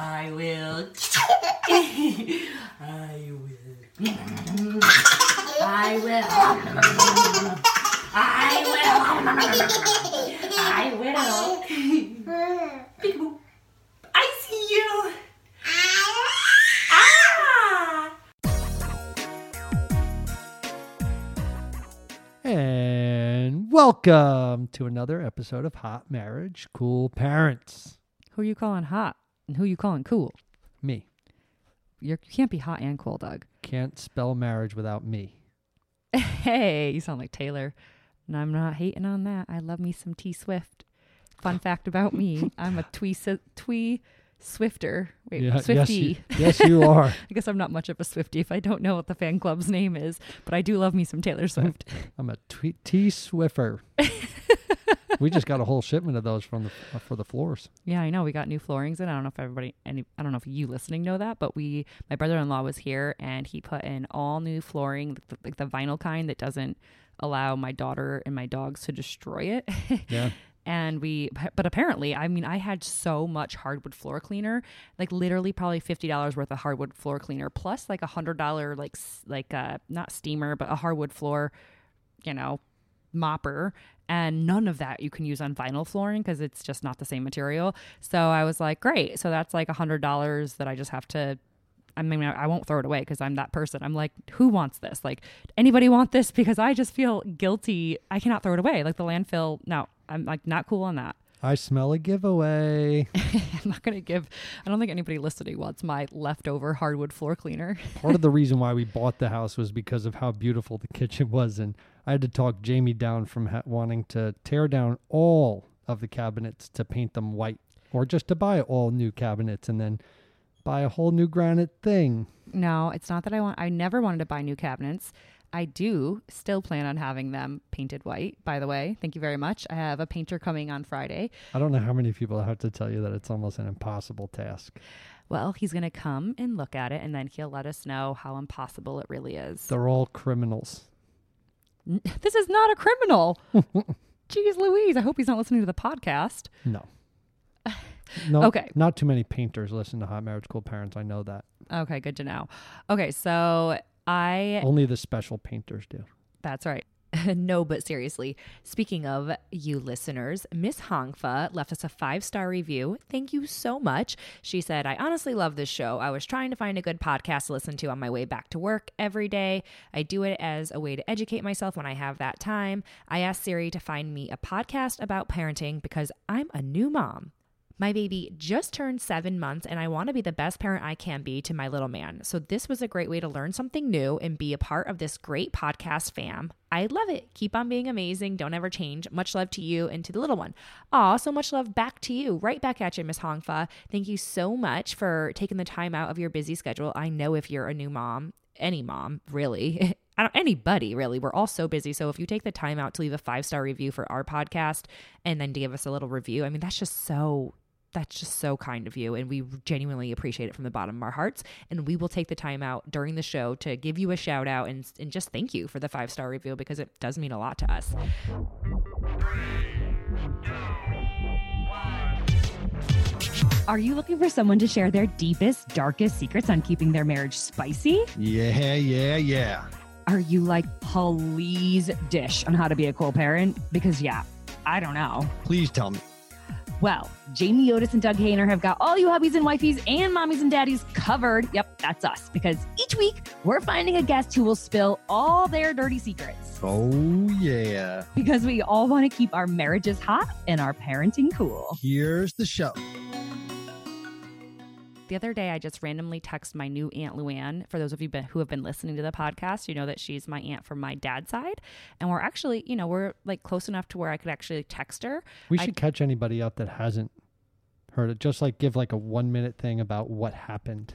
I will. I will. I will. I will. I will. Peekaboo. I see you. Ah! And welcome to another episode of Hot Marriage, Cool Parents. Who are you calling hot and who you calling cool? Me. You're, you can't be hot and cool, Doug. Can't spell marriage without me. Hey, you sound like Taylor. And I'm not hating on that. I love me some T Swift. Fun fact about me I'm a twee, si- twee Swifter. Wait, Yeah, yes, Swifty. you, yes, you are. I guess I'm not much of a Swifty if I don't know what the fan club's name is, but I do love me some Taylor Swift. I'm a T T Swiffer. we just got a whole shipment of those from the uh, for the floors. Yeah, I know. We got new floorings and I don't know if everybody, any, I don't know if you listening know that, but we, my brother-in-law was here and he put in all new flooring, like the, like the vinyl kind that doesn't allow my daughter and my dogs to destroy it. Yeah. and we, but apparently, I mean, I had so much hardwood floor cleaner, like literally probably fifty dollars worth of hardwood floor cleaner, plus like a hundred dollar like like uh not steamer, but a hardwood floor, you know, mopper and none of that you can use on vinyl flooring because it's just not the same material. So i was like great. So that's like a hundred dollars that i just have to i mean i won't throw it away because i'm that person. I'm like who wants this? Like anybody want this? Because i just feel guilty. I cannot throw it away. Like the landfill no i'm like not cool on that. I smell a giveaway. i'm not gonna give i don't think anybody listening wants my leftover hardwood floor cleaner. Part of the reason why we bought the house was because of how beautiful the kitchen was, and I had to talk Jamie down from ha- wanting to tear down all of the cabinets to paint them white, or just to buy all new cabinets and then buy a whole new granite thing. No, it's not that I want. I never wanted to buy new cabinets. I do still plan on having them painted white. By the way, thank you very much. I have a painter coming on Friday. I don't know how many people I have to tell you that it's almost an impossible task. Well, he's going to come and look at it, and then he'll let us know how impossible it really is. They're all criminals. This is not a criminal. Jeez Louise, I hope he's not listening to the podcast. No. No, Okay. Not too many painters listen to Hot Marriage Cool Parents. I know that. Okay, good to know. Okay, so I Only the special painters do. That's right. no, but seriously, speaking of you listeners, Miss Hongfa left us a five star review. Thank you so much. She said, I honestly love this show. I was trying to find a good podcast to listen to on my way back to work every day. I do it as a way to educate myself when I have that time. I asked Siri to find me a podcast about parenting because I'm a new mom. My baby just turned seven months, and I want to be the best parent I can be to my little man. So, this was a great way to learn something new and be a part of this great podcast fam. I love it. Keep on being amazing. Don't ever change. Much love to you and to the little one. Aw, so much love back to you. Right back at you, Miss Hongfa. Thank you so much for taking the time out of your busy schedule. I know if you're a new mom, any mom, really. I don't, anybody really. We're all so busy. So if you take the time out to leave a five star review for our podcast and then to give us a little review, I mean, that's just so that's just so kind of you and we genuinely appreciate it from the bottom of our hearts and we will take the time out during the show to give you a shout out and, and just thank you for the five star review because it does mean a lot to us Are you looking for someone to share their deepest, darkest secrets on keeping their marriage spicy? Yeah, yeah, yeah. Are you like, please dish on how to be a cool parent? Because, yeah, I don't know. Please tell me. Well, Jamie Otis and Doug Hehner have got all you hubbies and wifeys and mommies and daddies covered. Yep, that's us. Because each week we're finding a guest who will spill all their dirty secrets. Oh, yeah. Because we all want to keep our marriages hot and our parenting cool. Here's the show. The other day i just randomly text my new aunt luann for those of you been, who have been listening to the podcast you know that she's my aunt from my dad's side and we're actually you know we're like close enough to where i could actually text her We I- should catch anybody out that hasn't heard it. Just like give like a one minute thing about what happened.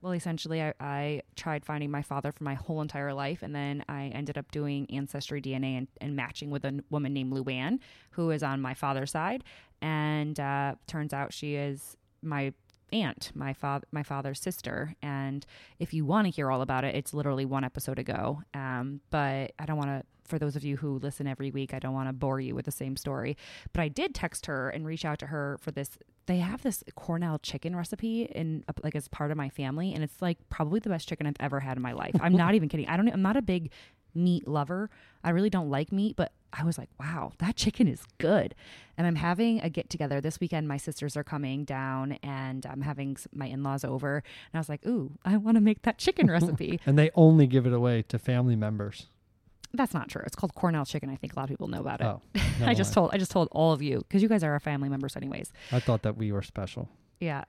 Well, essentially, I, I tried finding my father for my whole entire life, and then I ended up doing ancestry DNA and, and matching with a n- woman named Luann, who is on my father's side, and uh, turns out she is my aunt, my father, my father's sister. And if you want to hear all about it, it's literally one episode ago. Um, but I don't want to. For those of you who listen every week, I don't want to bore you with the same story. But I did text her and reach out to her for this they have this Cornell chicken recipe in like as part of my family, and it's like probably the best chicken I've ever had in my life. I'm not even kidding. I don't. I'm not a big meat lover. I really don't like meat, but I was like, wow, that chicken is good. And I'm having a get together this weekend. My sisters are coming down, and I'm having my in laws over, and I was like, ooh, I want to make that chicken recipe. And they only give it away to family members. That's not true. It's called Cornell chicken. I think a lot of people know about it. Oh, I just told I just told all of you because you guys are our family members anyways. I thought that we were special. Yeah,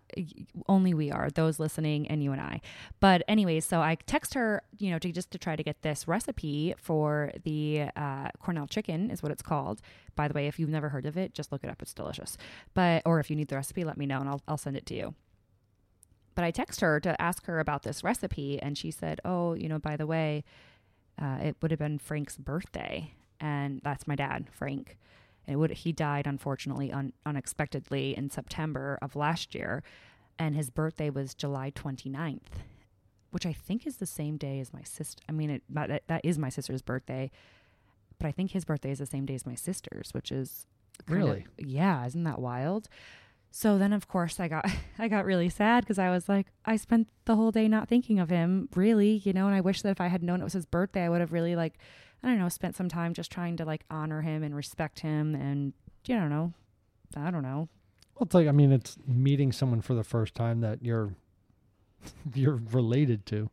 only we are those listening and you and I. But anyways, so I text her, you know, to just to try to get this recipe for the uh, Cornell chicken is what it's called. By the way, if you've never heard of it, just look it up. It's delicious. But or if you need the recipe, let me know and I'll I'll send it to you. But I text her to ask her about this recipe, and she said, "Oh, you know, by the way, uh, it would have been Frank's birthday, and that's my dad, Frank. It would he died unfortunately un, unexpectedly in September of last year, and his birthday was July 29th, which I think is the same day as my sister. I mean, it, that, that is my sister's birthday, but I think his birthday is the same day as my sister's, which is kind of- Really? yeah, isn't that wild? So then of course I got I got really sad because I was like I spent the whole day not thinking of him really, you know, and I wish that if I had known it was his birthday, I would have really like I don't know, spent some time just trying to like honor him and respect him and you don't know. I don't know. Well, it's like I mean, it's meeting someone for the first time that you're you're related to.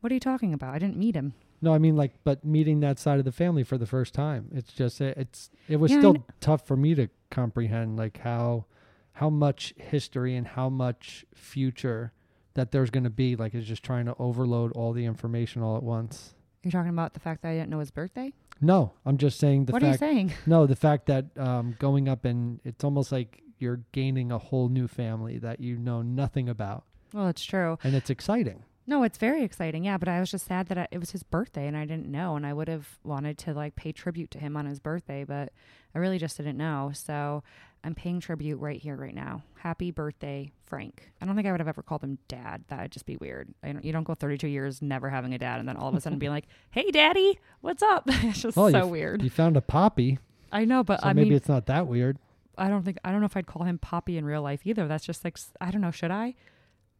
What are you talking about? I didn't meet him. No, I mean like, but meeting that side of the family for the first time. It's just it- it's it was Yeah, still tough for me to comprehend like how how much history and how much future that there's going to be. Like, it's just trying to overload all the information all at once. You're talking about the fact that I didn't know his birthday? No, I'm just saying the what fact. are you saying? No, the fact that um, going up and it's almost like you're gaining a whole new family that you know nothing about, Well, it's true. and it's exciting. No, it's very exciting. Yeah, but I was just sad that I, it was his birthday and I didn't know, and I would have wanted to like pay tribute to him on his birthday, but I really just didn't know. So I'm paying tribute right here, right now. Happy birthday, Frank. I don't think I would have ever called him dad. That would just be weird. I don't, you don't go 32 years never having a dad, and then all of a sudden be like, "Hey, daddy, what's up?" it's just Well, you so f- weird. You found a poppy, I know, but so I maybe mean, it's not that weird. I don't think I don't know if I'd call him Poppy in real life either. That's just like I don't know. Should I?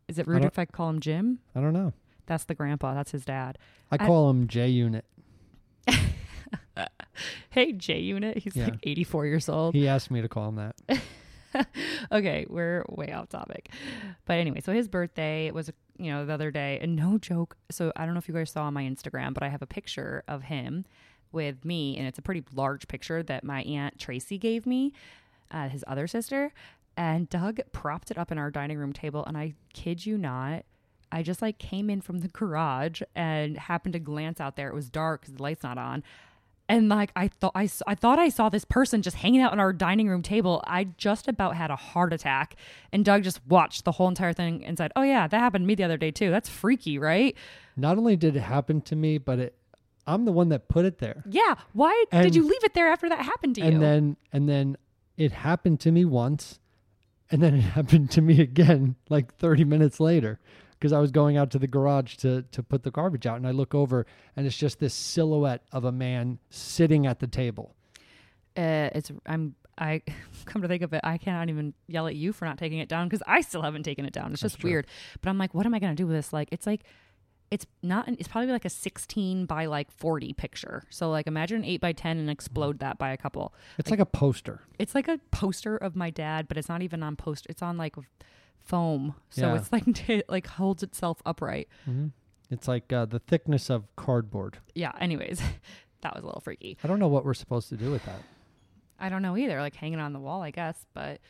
Is it rude don't- if I call him Jim? I don't know. That's the grandpa. That's his dad. I I- call him J Unit. Hey, J Unit. He's Yeah. like 84 years old. He asked me to call him that. okay, we're way off topic. But anyway, so his birthday was, you know, the other day, and no joke. So I don't know if you guys saw on my Instagram, but I have a picture of him with me, and it's a pretty large picture that my aunt Tracy gave me, uh, his other sister. And Doug propped it up in our dining room table, and I kid you not. I just like came in from the garage and happened to glance out there. It was dark because the light's not on. And like I thought I, I thought I saw this person just hanging out on our dining room table. I just about had a heart attack. And Doug just watched the whole entire thing and said, "Oh yeah, that happened to me the other day too. That's freaky, right?" Not only did it happen to me, but it I'm the one that put it there. Yeah. Why And- did you leave it there after that happened to you? And then and then it happened to me once, and then it happened to me again like 30 minutes later because I was going out to the garage to to put the garbage out, and I look over and it's just this silhouette of a man sitting at the table. uh, it's I'm I come to think of it, I cannot even yell at you for not taking it down because I still haven't taken it down. It's That's just true. weird. But I'm like, what am I gonna do with this? Like, it's like it's not. It's probably like a 16 by like 40 picture. So like, imagine an 8 by 10 and explode that by a couple. It's like, a poster. It's like a poster of my dad, but it's not even on poster. It's on like foam, so Yeah. it's like it like holds itself upright. hmm It's like uh, the thickness of cardboard. Yeah. Anyways, that was a little freaky. I don't know what we're supposed to do with that. I don't know either. Like hanging on the wall, I guess, but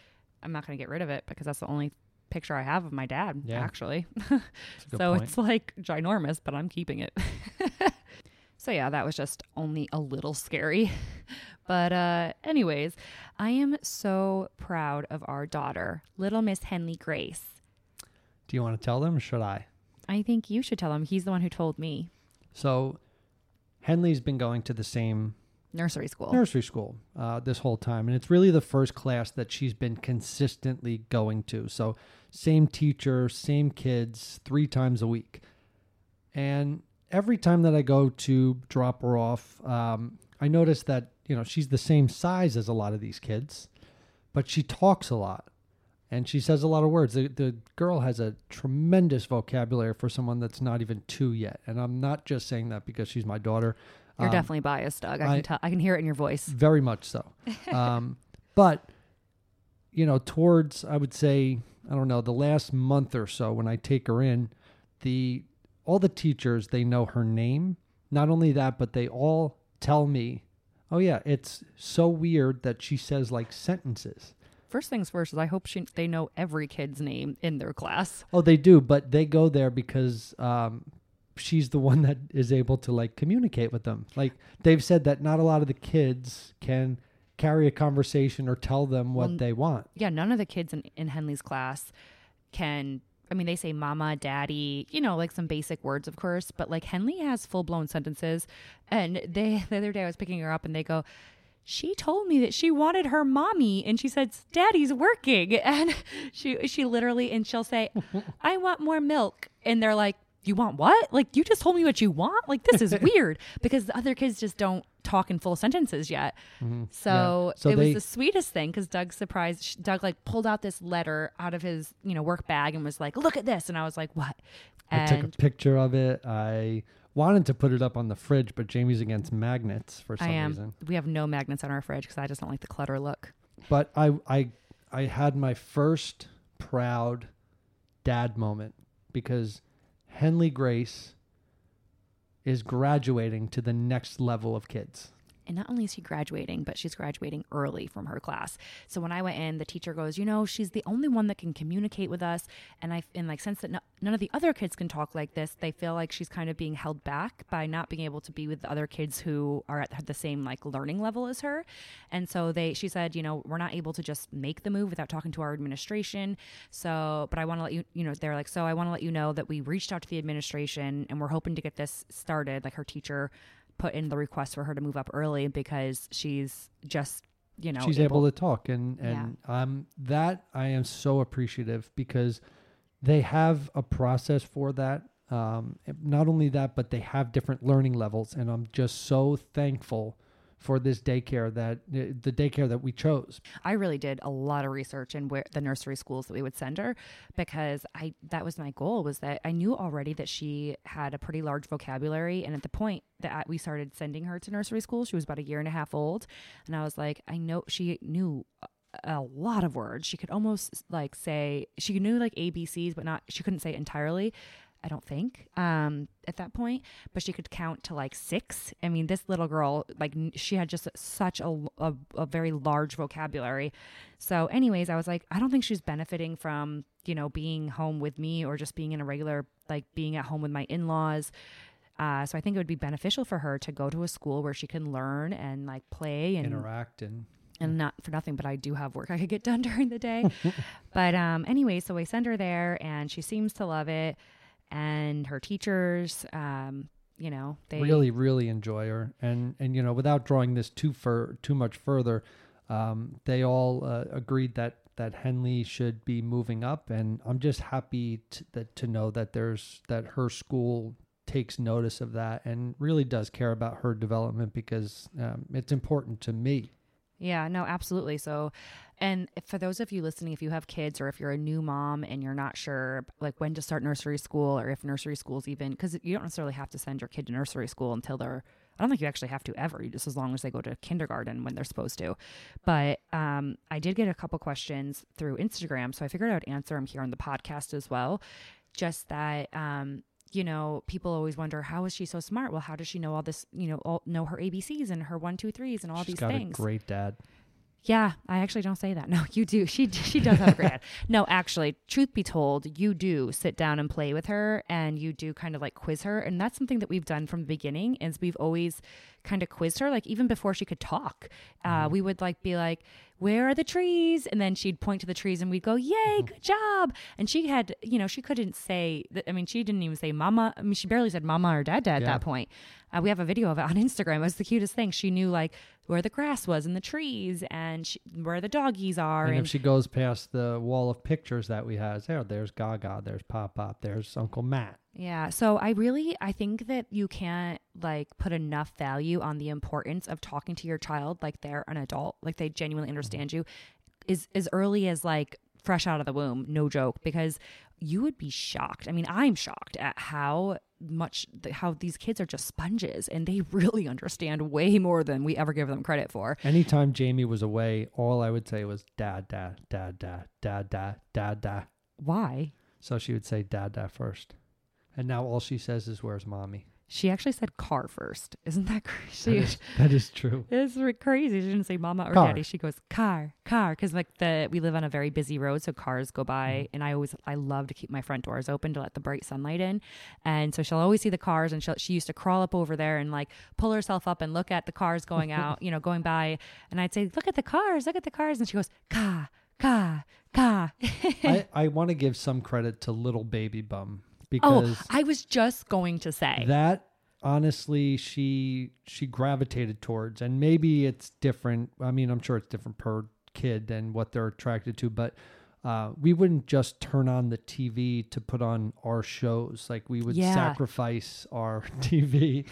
I'm not gonna get rid of it because that's the only picture I have of my dad. Yeah. Actually, It's a good so point. it's like ginormous, but I'm keeping it. so yeah, that was just only a little scary. But uh anyways, I am so proud of our daughter, little Miss Henley Grace. Do you want to tell them or should I? I think you should tell him. He's the one who told me. So Henley's been going to the same Nursery school. nursery school uh, this whole time, and it's really the first class that she's been consistently going to. So same teacher, same kids, three times a week, and every time that I go to drop her off, um, I notice that you know she's the same size as a lot of these kids, but she talks a lot, and she says a lot of words. The, the girl has a tremendous vocabulary for someone that's not even two yet. And I'm not just saying that because she's my daughter. You're Um, definitely biased, Doug. I, I- can tell. I can hear it in your voice. very much so. Um, but you know, towards I would say I don't know the last month or so when I take her in, the all the teachers they know her name. Not only that, but they all tell me, "Oh yeah, it's so weird that she says like sentences." First things first is I hope she, they know every kid's name in their class. Oh, they do, but they go there because um, she's the one that is able to like communicate with them. Like they've said that not a lot of the kids can carry a conversation or tell them what Well, they want. Yeah, none of the kids in, in Henley's class can. I mean, they say mama, daddy, you know, like some basic words, of course, but like Henley has full blown sentences. And they, the other day I was picking her up and they go, she told me that she wanted her mommy and she said daddy's working. And she she literally and she'll say i want more milk. And they're like you want what? Like you just told me what you want? Like this is weird. Because the other kids just don't talk in full sentences yet. Mm-hmm. So, So it they- was the sweetest thing because doug surprised doug like pulled out this letter out of his you know work bag and was like look at this. And i was like what? I took a picture of it. I wanted to put it up on the fridge, but Jamie's against magnets for some i am. reason. we have no magnets on our fridge because i just don't like the clutter look. But I I I had my first proud dad moment because Henley Grace is graduating to the next level of kids. And not only is she graduating, but she's graduating early from her class. So when I went in, the teacher goes, "You know, she's the only one that can communicate with us." And I, and like, sense that no, none of the other kids can talk like this, they feel like she's kind of being held back by not being able to be with the other kids who are at the same like learning level as her. And so they, she said, "You know, we're not able to just make the move without talking to our administration. So, but I want to let you, you know, they're like, so I want to let you know that we reached out to the administration and we're hoping to get this started." Like her teacher put in the request for her to move up early because she's just you know she's able, to talk and and um that I am so appreciative because they have a process for that. Um not only that but they have different learning levels and I'm just so thankful for this daycare that uh, the daycare that we chose. I really did a lot of research in where the nursery schools that we would send her because I that was my goal was that I knew already that she had a pretty large vocabulary. And at the point that we started sending her to nursery school she was about a year and a half old. And I was like I know she knew a- lot of words. She could almost like say she knew like ABCs but not she couldn't say it entirely I don't think um at that point but she could count to like six I mean this little girl like she had just such a, a, a very large vocabulary so anyways I was like I don't think she's benefiting from you know being home with me or just being in a regular like being at home with my in-laws uh, so I think it would be beneficial for her to go to a school where she can learn and like play and interact and and not for nothing, but I do have work I could get done during the day. but um, anyway, so I send her there, and she seems to love it. And her teachers, um, you know, they really really enjoy her. And and you know without drawing this too fur too much further um, they all uh, agreed that that Henley should be moving up. And I'm just happy to, that to know that there's that her school takes notice of that and really does care about her development because um, it's important to me. Yeah, no, absolutely. So, and for those of you listening, if you have kids or if you're a new mom and you're not sure like when to start nursery school or if nursery school's even, because you don't necessarily have to send your kid to nursery school until they're, I don't think you actually have to ever, you just as long as they go to kindergarten when they're supposed to. But um, I did get a couple questions through Instagram. So I figured I would answer them here on the podcast as well. Just that, um, you know, people always wonder how is she so smart? Well, how does she know all this? You know, all, know her ABCs and her one, two, threes and all she's these got things. a great dad Yeah, I actually don't say that. No, you do. She she does have a great. No, actually, truth be told, you do sit down and play with her, and you do kind of like quiz her, and that's something that we've done from the beginning. Is we've always kind of quizzed her, like even before she could talk. Uh, we would like be like, "Where are the trees?" And then she'd point to the trees, and we'd go, "Yay, good job!" And she had, you know, she couldn't say. That, I mean, she didn't even say "mama." I mean, she barely said "mama" or "dad" at Yeah. that point. Uh, we have a video of it on Instagram. It was the cutest thing. She knew like where the grass was and the trees and she, where the doggies are. and And, if she goes past the wall of pictures that we have there there's Gaga there's Pop Pop there's Uncle Matt yeah, so I really I think that you can't like put enough value on the importance of talking to your child like they're an adult, like they genuinely understand you. Is as early as like fresh out of the womb, no joke, because you would be shocked. I mean, I'm shocked at how much how these kids are just sponges and they really understand way more than we ever give them credit for. Anytime Jamie was away, all I would say was dad, dad, dad, dad, dad, dad, dad, dad. Why? So she would say dad, dad first. And now all she says is, where's mommy? She actually said car first. Isn't that That crazy? is, that is true. It's crazy. She didn't say mama or Car. daddy. She goes car, car, because like the we live on a very busy road, so cars go by, mm-hmm. and I always I love to keep my front doors open to let the bright sunlight in, and so she'll always see the cars, and she she used to crawl up over there and like pull herself up and look at the cars going out, you know, going by, and I'd say, look at the cars, look at the cars, and she goes car, car, car. I, I want to give some credit to little baby bum oh, I was just going to say. that honestly she she gravitated towards and maybe it's different i mean i'm sure it's different per kid than what they're attracted to but uh, we wouldn't just turn on the tv to put on our shows like we would Yeah. sacrifice our tv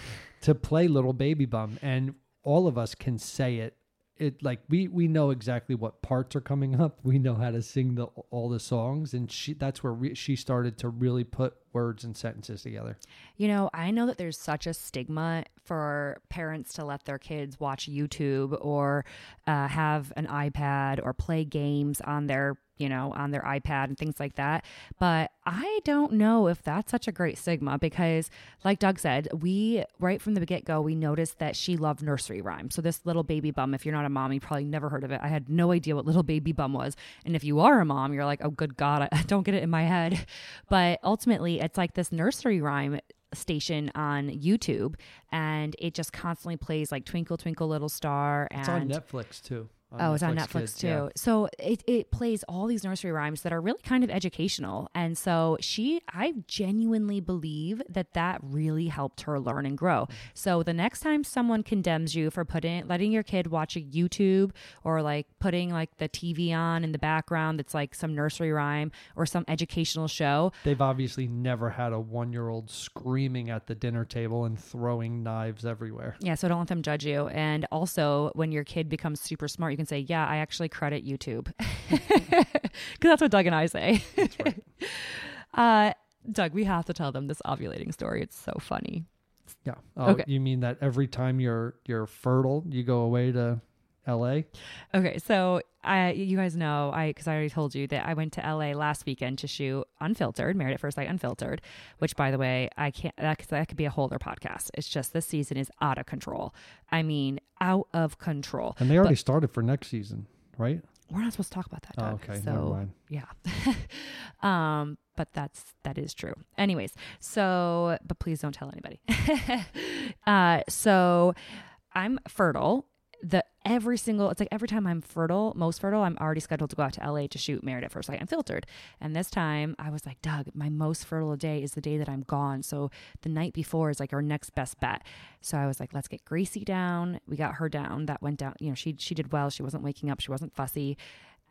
to play little baby bum and all of us can say it it like we we know exactly what parts are coming up. We know how to sing the all the songs and she that's where re- she started to really put words and sentences together. You know, I know that there's such a stigma for parents to let their kids watch YouTube or uh, have an iPad or play games on their, you know, on their iPad and things like that. But I don't know if that's such a great stigma because, like Doug said, we, right from the get go, we noticed that she loved nursery rhymes. So, this little baby bum, if you're not a mom, you probably never heard of it. I had no idea what little baby bum was. And if you are a mom, you're like, oh, good God, I don't get it in my head. But ultimately, it's like this nursery rhyme station on YouTube and it just constantly plays like Twinkle Twinkle Little Star and It's on Netflix too. Oh, it's on Netflix Kids, too. yeah. So it, it plays all these nursery rhymes that are really kind of educational. And so she, I genuinely believe that that really helped her learn and grow. So the next time someone condemns you for putting, letting your kid watch a YouTube or like putting like the TV on in the background that's like some nursery rhyme or some educational show, They've obviously never had a one year old screaming at the dinner table and throwing knives everywhere. Yeah, so don't let them judge you. And also, when your kid becomes super smart, you can say, "Yeah, I actually credit YouTube," because that's what Doug and I say. uh, Doug, we have to tell them this ovulating story. It's so funny. Yeah. Oh, Okay. You mean that every time you're you're fertile, you go away to L.A. Okay, so I, you guys know, I because I already told you that I went to LA last weekend to shoot Unfiltered, Married at First Sight Unfiltered, which by the way, I can't. That, that could be a whole other podcast. It's just this season is out of control. I mean, out of control. And they already started for next season, right? We're not supposed to talk about that. Oh, okay, So never mind. yeah. um, but that's that is true. Anyways, so but please don't tell anybody. uh, so I'm fertile. The every single it's like every time I'm fertile, most fertile, I'm already scheduled to go out to LA to shoot Married at First Sight Unfiltered. And this time I was like, Doug, my most fertile day is the day that I'm gone. So the night before is like our next best bet. So I was like, let's get Gracie down. We got her down. That went down. You know, she she did well. She wasn't waking up. She wasn't fussy.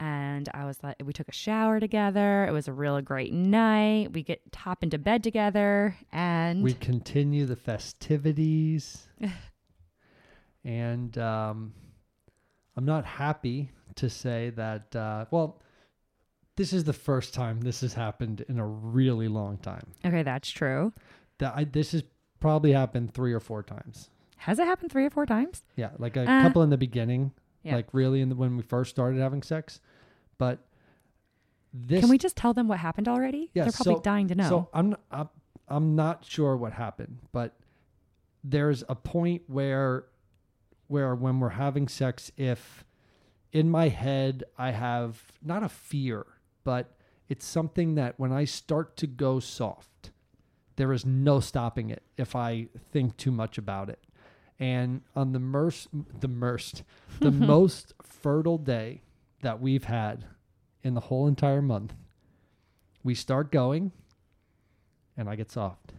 And I was like, we took a shower together. It was a real great night. We get top into bed together, and We continue the festivities. and um, I'm not happy to say that, uh, well, this is the first time this has happened in a really long time. okay, that's true. That I, this has probably happened three or four times. Has it happened three or four times? Yeah, like a Uh, couple in the beginning, yeah. like really in the, when we first started having sex. But this Can we just tell them what happened already? Yeah, They're probably so- dying to know. So I'm, I'm I'm not sure what happened, but there's a point where where when we're having sex, if in my head I have not a fear, but it's something that when I start to go soft, there is no stopping it if I think too much about it. And on the merc, the merced, the most fertile day that we've had in the whole entire month, we start going and I get soft.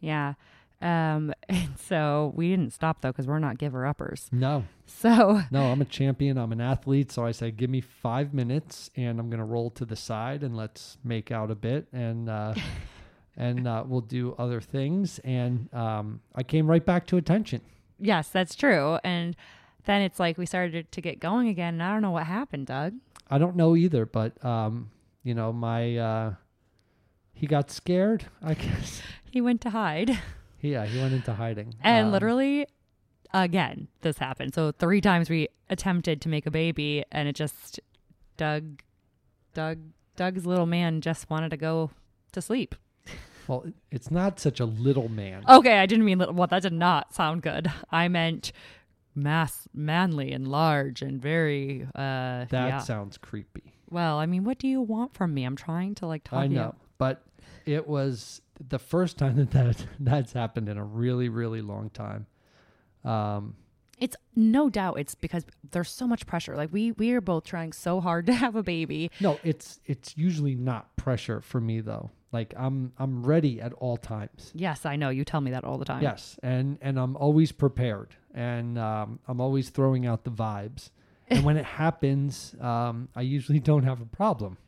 yeah. Um, and so we didn't stop though because we're not giver uppers. No, So no, I'm a champion. I'm an athlete. So I say, give me five minutes and I'm to roll to the side and let's make out a bit. And, uh, and uh, we'll do other things. And um, I came right back to attention. yes, that's true. And then it's like we started to get going again, and I don't know what happened, Doug. I don't know either, but um, you know, my uh, he got scared. I guess. He went to hide. Yeah, he went into hiding. And Um, literally, again, this happened. So three times we attempted to make a baby, and it just Doug, Doug, Doug's little man just wanted to go to sleep. Well, it's not such a little man. Okay, I didn't mean little. Well, that did not sound good. I meant mass, manly, and large, and very. uh that yeah. sounds creepy. Well, I mean, what do you want from me? I'm trying to like talk I you- know, but it was the first time that, that that's happened in a really, really long time. Um, It's no doubt it's because there's so much pressure. Like we we are both trying so hard to have a baby. no, it's it's usually not pressure for me though. Like I'm I'm ready at all times. Yes, I know. You tell me that all the time. Yes, and and I'm always prepared, and um, I'm always throwing out the vibes. And when it happens, um, I usually don't have a problem,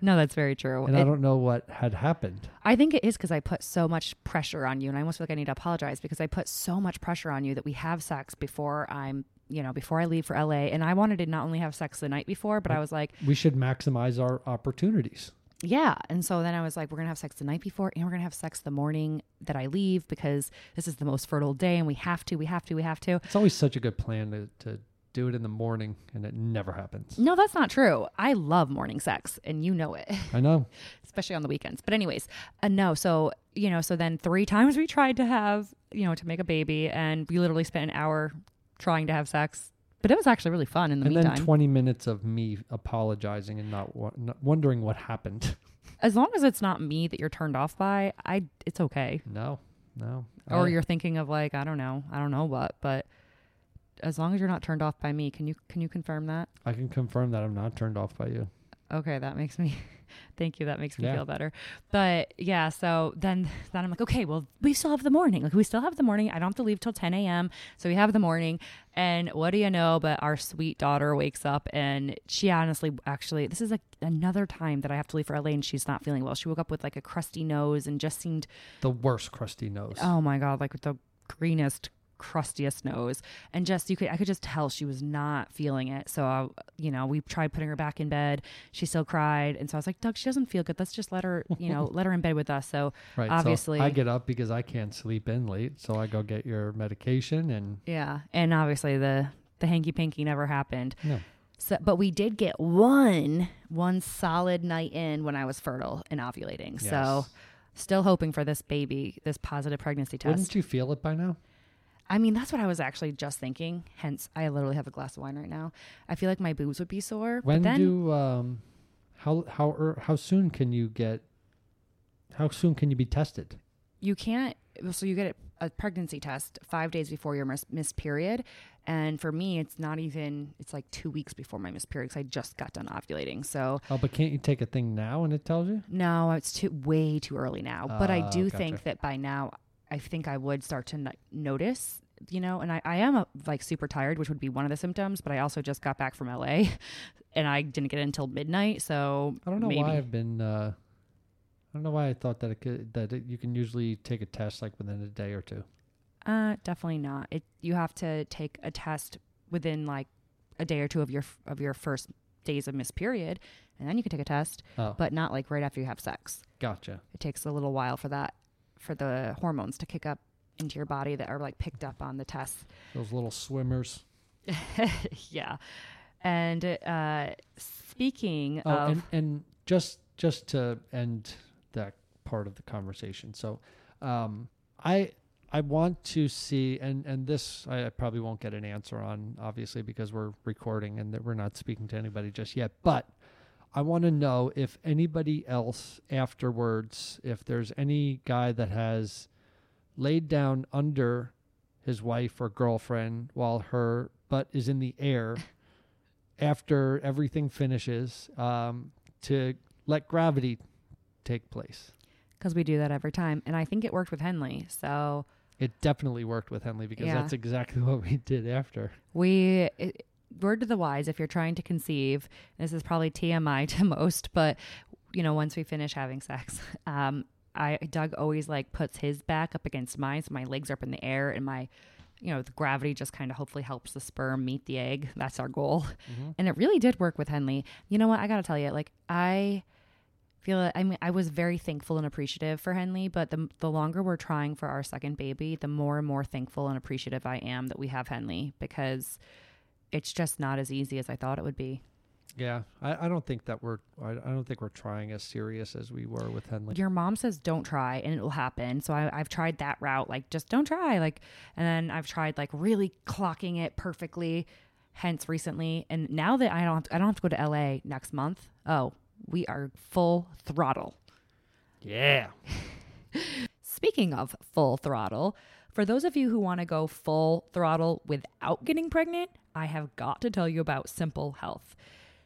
No, that's very true. and I don't know what had happened. I think it is because I put so much pressure on you, and I almost feel like I need to apologize because I put so much pressure on you that we have sex before I'm, you know, before I leave for LA. And I wanted to not only have sex the night before, but I was like, We should maximize our opportunities. yeah. And so then I was like, we're gonna have sex the night before, and we're gonna have sex the morning that I leave because this is the most fertile day, and we have to, we have to, we have to. It's always such a good plan to, to do it in the morning, and it never happens. No, that's not true. I love morning sex, and you know it. I know. especially on the weekends. But anyways, uh, no. So you know, so then three times we tried to have, you know, to make a baby, and we literally spent an hour trying to have sex. But it was actually really fun in the and meantime. then 20 minutes of me apologizing and not, wa- not wondering what happened. as long as it's not me that you're turned off by, I it's okay. No, no. Or I- you're thinking of like I don't know, I don't know what, but as long as you're not turned off by me, can you can you confirm that? I can confirm that I'm not turned off by you. Okay, that makes me thank you. That makes me Yeah. feel better. But yeah, so then then I'm like, okay, well, we still have the morning. Like we still have the morning. I don't have to leave till 10 a.m. So we have the morning. And what do you know? But our sweet daughter wakes up and she honestly actually this is like another time that I have to leave for LA and she's not feeling well. She woke up with like a crusty nose and just seemed The worst crusty nose. oh my god, like with the greenest crustiest nose. And just you could I could just tell she was not feeling it. So I, you know we tried putting her back in bed. She still cried. And so I was like Doug she doesn't feel good. Let's just let her you know let her in bed with us. So right. obviously- So I get up because I can't sleep in late. So I go get your medication and yeah and obviously the the hanky panky never happened. No. so but we did get one one solid night in when I was fertile and ovulating. So still hoping for this baby this positive pregnancy test. Wouldn't you feel it by now? I mean, that's what I was actually just thinking. Hence, I literally have a glass of wine right now. I feel like my boobs would be sore. When then, do um, how how er, how soon can you get? How soon can you be tested? you can't. So you get a pregnancy test five days before your mis- missed period, and for me, it's not even. It's like two weeks before my missed period because I just got done ovulating. So Oh, but can't you take a thing now and it tells you? no, it's too way too early now. but I Ah, do gotcha. think that by now, I think I would start to no- notice. You know, and I, I am a, like super tired, which would be one of the symptoms. But I also just got back from LA, and I didn't get it until midnight. So I don't know maybe. why I've been. Uh, I don't know why I thought that it could that it, you can usually take a test like within a day or two. Uh, definitely not. It you have to take a test within like a day or two of your of your first days of missed period, and then you can take a test, Oh, but not like right after you have sex. gotcha. It takes a little while for that for the hormones to kick up into your body that are like picked up on the tests. Those little swimmers. yeah. And uh, speaking Oh, of and and just just to end that part of the conversation. So, um, I I want to see, and and this I probably won't get an answer on, obviously, because we're recording and that we're not speaking to anybody just yet. But I want to know if anybody else afterwards, if there's any guy that has laid down under his wife or girlfriend while her butt is in the air after everything finishes um, to let gravity take place. because we do that every time, and I think it worked with Henley. So It definitely worked with Henley because Yeah. that's exactly what we did after. We it, word to the wise if you're trying to conceive. This is probably TMI to most, but you know, once we finish having sex, um, I Doug always like puts his back up against mine, so my legs are up in the air and my you know, the gravity just kind of hopefully helps the sperm meet the egg. That's our goal. Mm-hmm. And it really did work with Henley. You know what? I got to tell you, like, I feel I mean I was very thankful and appreciative for Henley, but the the longer we're trying for our second baby, the more and more thankful and appreciative I am that we have Henley because it's just not as easy as I thought it would be. Yeah, I, I don't think that we're I, I don't think we're trying as serious as we were with Henley. Your mom says don't try and it will happen. So I, I've tried that route, like just don't try, like, and then I've tried like really clocking it perfectly. Hence recently, and now that I don't, to, I don't have to go to LA next month. Oh, we are full throttle. Yeah. Speaking of full throttle, for those of you who want to go full throttle without getting pregnant, I have got to tell you about Simple Health.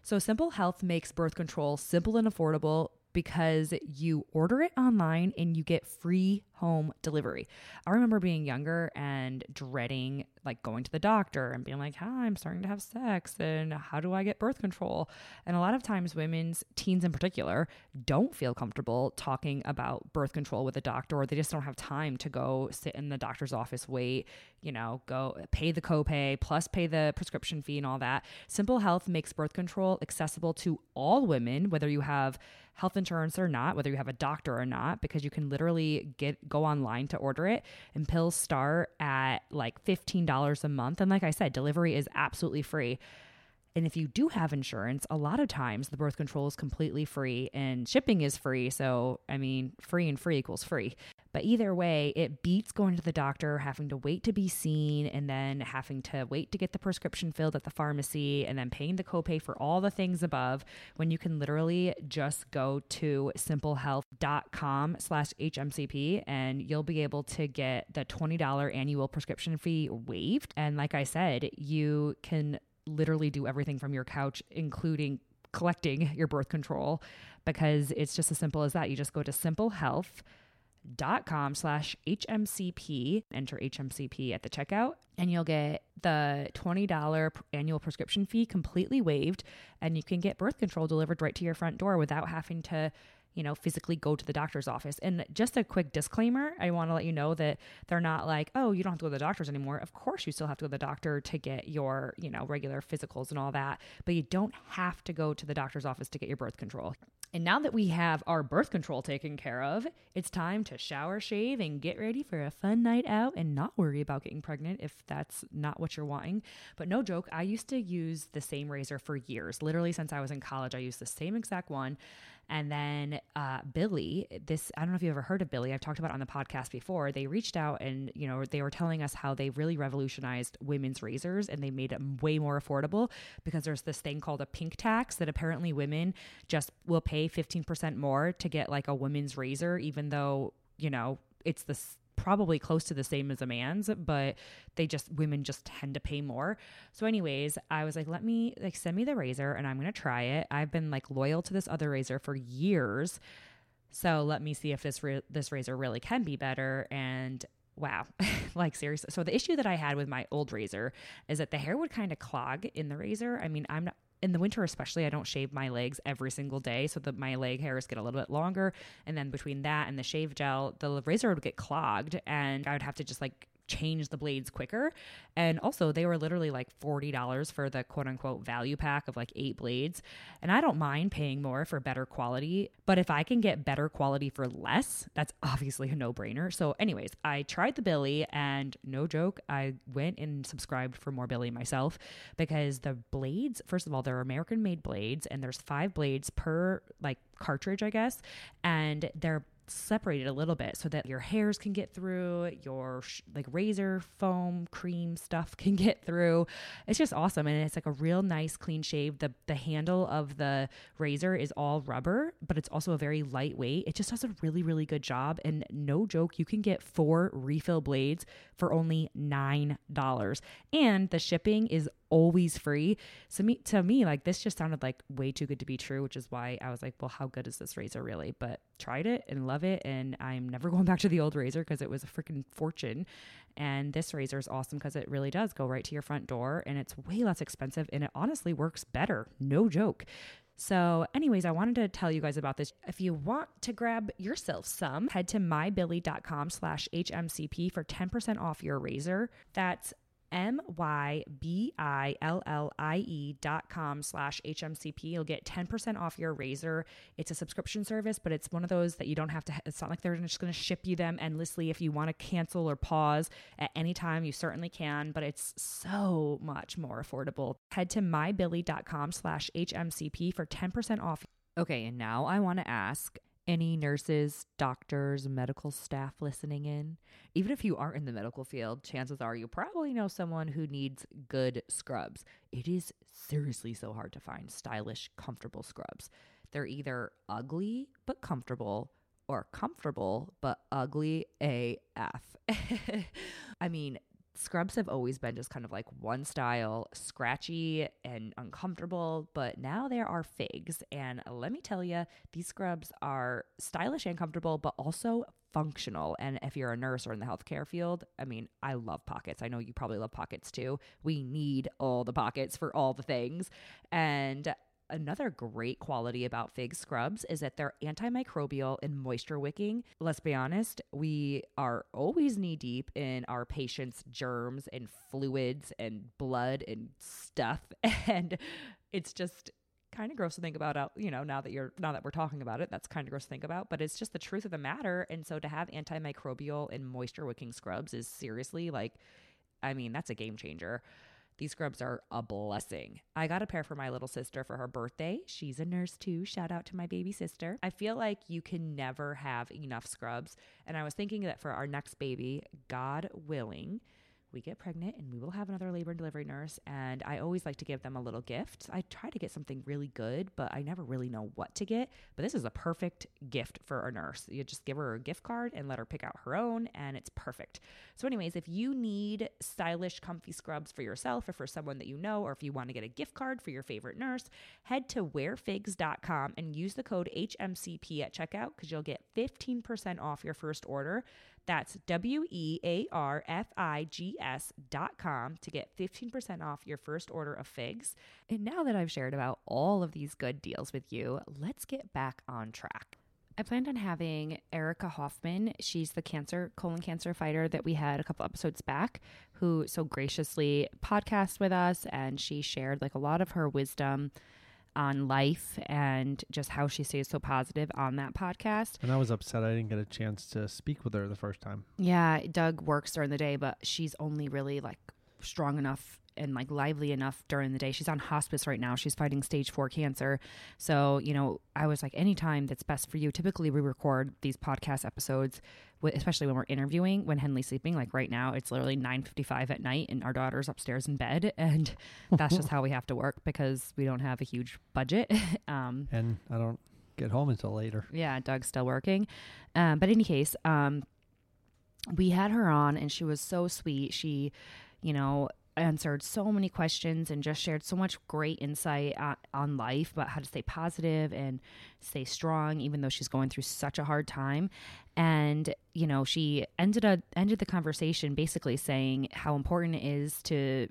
So, Simple Health makes birth control simple and affordable because you order it online and you get free home delivery. I remember being younger and dreading like going to the doctor and being like, "Hi, I'm starting to have sex and how do I get birth control?" And a lot of times women's teens in particular don't feel comfortable talking about birth control with a doctor or they just don't have time to go sit in the doctor's office wait, you know, go pay the copay plus pay the prescription fee and all that. Simple Health makes birth control accessible to all women whether you have health insurance or not, whether you have a doctor or not, because you can literally get go online to order it. And pills start at like $15 a month. And like I said, delivery is absolutely free. And if you do have insurance, a lot of times the birth control is completely free and shipping is free. So, I mean, free and free equals free. But either way, it beats going to the doctor, having to wait to be seen, and then having to wait to get the prescription filled at the pharmacy, and then paying the copay for all the things above when you can literally just go to simplehealth.com slash HMCP and you'll be able to get the $20 annual prescription fee waived. And like I said, you can literally do everything from your couch, including collecting your birth control, because it's just as simple as that. You just go to simplehealth.com slash HMCP, enter HMCP at the checkout, and you'll get the $20 annual prescription fee completely waived, and you can get birth control delivered right to your front door without having to you know, physically go to the doctor's office. And just a quick disclaimer I want to let you know that they're not like, oh, you don't have to go to the doctors anymore. Of course, you still have to go to the doctor to get your, you know, regular physicals and all that, but you don't have to go to the doctor's office to get your birth control. And now that we have our birth control taken care of, it's time to shower, shave, and get ready for a fun night out and not worry about getting pregnant if that's not what you're wanting. But no joke, I used to use the same razor for years. Literally, since I was in college, I used the same exact one. And then uh, Billie, this I don't know if you ever heard of Billie. I've talked about on the podcast before. They reached out and you know they were telling us how they really revolutionized women's razors and they made it way more affordable because there's this thing called a pink tax that apparently women just will pay 15% more to get like a women's razor, even though you know it's the probably close to the same as a man's, but they just women just tend to pay more. So, anyways, I was like, let me like send me the razor and I'm gonna try it. I've been like loyal to this other razor for years. So let me see if this ra- this razor really can be better. And wow, like seriously. So the issue that I had with my old razor is that the hair would kind of clog in the razor. I mean, I'm not in the winter especially i don't shave my legs every single day so that my leg hairs get a little bit longer. And then between that and the shave gel the razor would get clogged and i would have to just like change the blades quicker. And also, they were literally like $40 for the quote unquote value pack of like eight blades. And I don't mind paying more for better quality, but if I can get better quality for less, that's obviously a no brainer. So, anyways, I tried the Billie and no joke, I went and subscribed for more Billie myself because the blades, first of all, they're American made blades and there's five blades per like cartridge, I guess. And they're separated a little bit so that your hairs can get through, your sh- like razor foam cream stuff can get through. It's just awesome and it's like a real nice clean shave. The the handle of the razor is all rubber, but it's also a very lightweight. It just does a really really good job and no joke, you can get four refill blades for only $9. And the shipping is always free. So me to me, like this just sounded like way too good to be true, which is why I was like, well, how good is this razor really? But tried it and love it, and I'm never going back to the old razor because it was a freaking fortune. And this razor is awesome because it really does go right to your front door, and it's way less expensive, and it honestly works better. No joke. So, anyways, I wanted to tell you guys about this. If you want to grab yourself some, head to mybillie.com slash HMCP for 10% off your razor. That's M-Y-B-I-L-L-I-E dot com slash HMCP. You'll get 10% off your razor. It's a subscription service, but it's one of those that you don't have to, it's not like they're just going to ship you them endlessly. If you want to cancel or pause at any time, you certainly can, but it's so much more affordable. Head to mybillie.com slash HMCP for 10% off. Okay, and now I want to ask any nurses, doctors, medical staff listening in. Even if you aren't in the medical field, chances are you probably know someone who needs good scrubs. It is seriously so hard to find stylish, comfortable scrubs. They're either ugly but comfortable or comfortable but ugly AF. I mean, scrubs have always been just kind of like one style, scratchy and uncomfortable, but now there are figs. And let me tell you, these scrubs are stylish and comfortable, but also functional. And if you're a nurse or in the healthcare field, I mean, I love pockets. I know you probably love pockets too. We need all the pockets for all the things. And Another great quality about Fig scrubs is that they're antimicrobial and moisture wicking. Let's be honest, we are always knee deep in our patients' germs and fluids and blood and stuff. And it's just kind of gross to think about out you know now that you're now that we're talking about it that's kind of gross to think about but it's just the truth of the matter and so to have antimicrobial and moisture wicking scrubs is seriously like i mean that's a game changer these scrubs are a blessing. I got a pair for my little sister for her birthday. She's a nurse too. Shout out to my baby sister. I feel like you can never have enough scrubs. And I was thinking that for our next baby, God willing, we get pregnant and we will have another labor and delivery nurse. And I always like to give them a little gift. I try to get something really good, but I never really know what to get. But this is a perfect gift for a nurse. You just give her a gift card and let her pick out her own, and it's perfect. So, anyways, if you need stylish, comfy scrubs for yourself or for someone that you know, or if you want to get a gift card for your favorite nurse, head to wearfigs.com and use the code HMCP at checkout because you'll get 15% off your first order. That's W E A R F I G S dot com to get 15% off your first order of figs. And now that I've shared about all of these good deals with you, let's get back on track. I planned on having Erica Hoffman. She's the cancer, colon cancer fighter that we had a couple episodes back, who so graciously podcast with us. And she shared like a lot of her wisdom on life and just how she stays so positive on that podcast. And I was upset I didn't get a chance to speak with her the first time. Yeah, Doug works during the day, but she's only really like strong enough and like lively enough during the day. She's on hospice right now. She's fighting stage four cancer. So, you know, I was like, anytime that's best for you. Typically, we record these podcast episodes, especially when we're interviewing, when Henley's sleeping. Like right now, it's literally 9.55 at night and our daughter's upstairs in bed. And that's just how we have to work because we don't have a huge budget. um, And I don't get home until later. yeah, Doug's still working. Um, but in any case, um, we had her on and she was so sweet. She, you know, answered so many questions and just shared so much great insight uh, on life about how to stay positive and stay strong even though she's going through such a hard time. And you know she ended a, ended the conversation basically saying how important it is to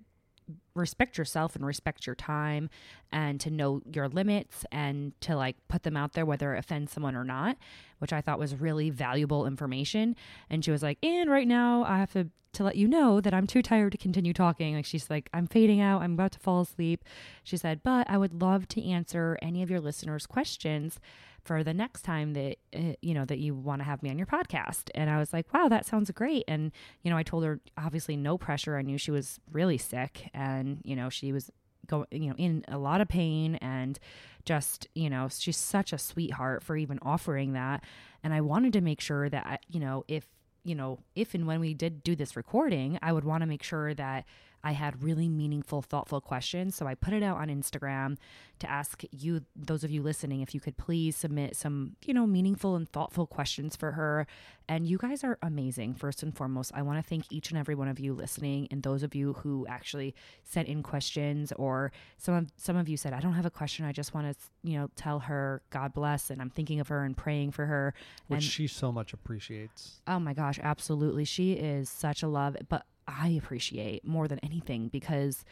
respect yourself and respect your time and to know your limits and to like put them out there whether it offends someone or not which i thought was really valuable information. And she was like and right now i have to to let you know that i'm too tired to continue talking. Like she's like i'm fading out. I'm about to fall asleep. She said but i would love to answer any of your listeners questions for the next time that uh, you know that you want to have me on your podcast. And i was like wow that sounds great. And you know i told her obviously no pressure i knew she was really sick and you know she was going you know in a lot of pain and just you know she's such a sweetheart for even offering that. And i wanted to make sure that you know if you know if and when we did do this recording i would want to make sure that I had really meaningful, thoughtful questions. So I put it out on Instagram to ask you, those of you listening, if you could please submit some, you know, meaningful and thoughtful questions for her. And you guys are amazing. First and foremost, I want to thank each and every one of you listening and those of you who actually sent in questions or some of some of you said, I don't have a question. I just want to, you know, tell her God bless and I'm thinking of her and praying for her. Which and she so much appreciates. Oh my gosh, absolutely. She is such a love, but I appreciate more than anything because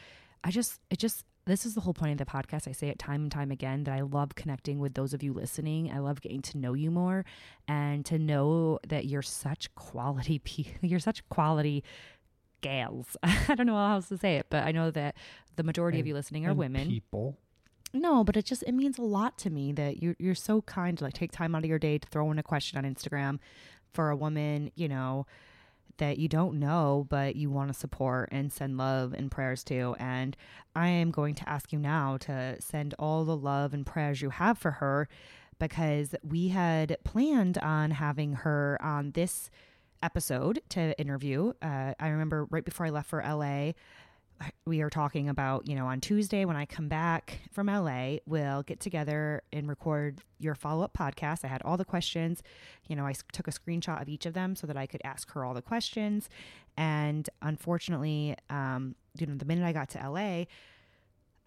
I just, it just, this is the whole point of the podcast. I say it time and time again that I love connecting with those of you listening. I love getting to know you more and to know that you're such quality pe- you're such quality gals. I don't know how else to say it, but I know that the majority of you listening are women. People. No, but it just it means a lot to me that you're you're so kind to like take time out of your day to throw in a question on Instagram for a woman, you know, that you don't know but you want to support and send love and prayers to. And I am going to ask you now to send all the love and prayers you have for her because we had planned on having her on this episode to interview. Uh, I remember right before I left for LA, we are talking about, you know, on Tuesday when I come back from LA, we'll get together and record your follow up podcast. I had all the questions. You know, I took a screenshot of each of them so that I could ask her all the questions. And unfortunately, um, you know, the minute I got to LA,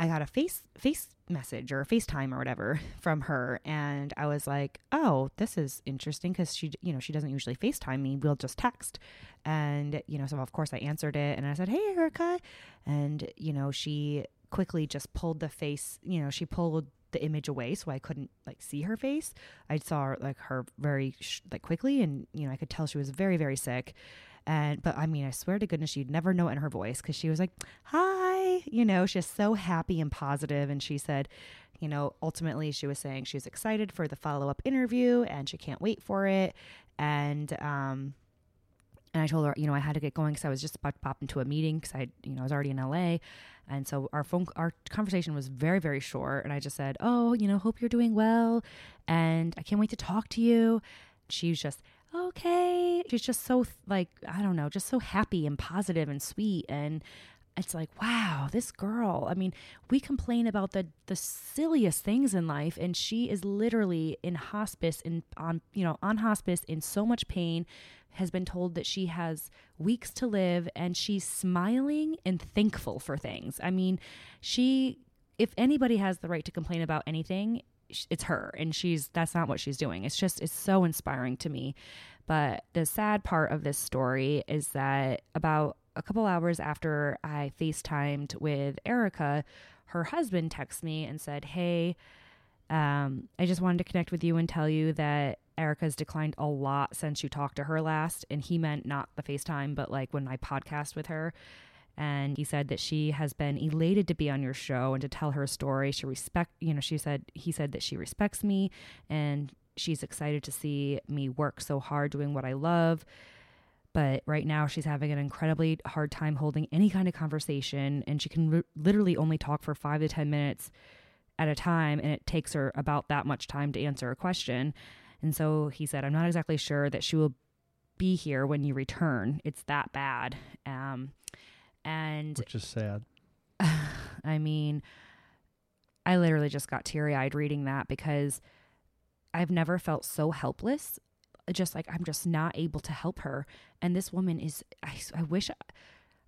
I got a face face message or a FaceTime or whatever from her, and I was like, "Oh, this is interesting because she, you know, she doesn't usually FaceTime me. We'll just text." And you know, so of course I answered it, and I said, "Hey, Erica," and you know, she quickly just pulled the face. You know, she pulled the image away so I couldn't like see her face. I saw like her very sh- like quickly, and you know, I could tell she was very very sick. And but I mean, I swear to goodness, you'd never know it in her voice because she was like, "Hi," you know, she's so happy and positive, and she said, you know, ultimately she was saying she was excited for the follow up interview and she can't wait for it, and um, and I told her, you know, I had to get going because I was just about to pop into a meeting because I, you know, I was already in LA, and so our phone, our conversation was very very short, and I just said, oh, you know, hope you're doing well, and I can't wait to talk to you. She was just okay. She's just so like I don't know, just so happy and positive and sweet. And it's like wow this girl i mean we complain about the the silliest things in life. And she is literally in hospice in on you know on hospice in so much pain has been told that she has weeks to live. And she's smiling and thankful for things. I mean she if anybody has the right to complain about anything it's her and she's that's not what she's doing it's just it's so inspiring to me but the sad part of this story is that about a couple hours after I FaceTimed with Erica, her husband texted me and said, Hey, um, I just wanted to connect with you and tell you that Erica's declined a lot since you talked to her last. And he meant not the FaceTime, but like when I podcast with her. And he said that she has been elated to be on your show and to tell her story. She respect, you know, she said, he said that she respects me and she's excited to see me work so hard doing what I love. But right now she's having an incredibly hard time holding any kind of conversation and she can literally only talk for 5 to 10 minutes at a time and it takes her about that much time to answer a question. And so he said i'm not exactly sure that she will be here when you return. It's that bad. Um and which is sad. I mean, I literally just got teary eyed reading that because I've never felt so helpless. Just like I'm just not able to help her. And this woman is, I, I wish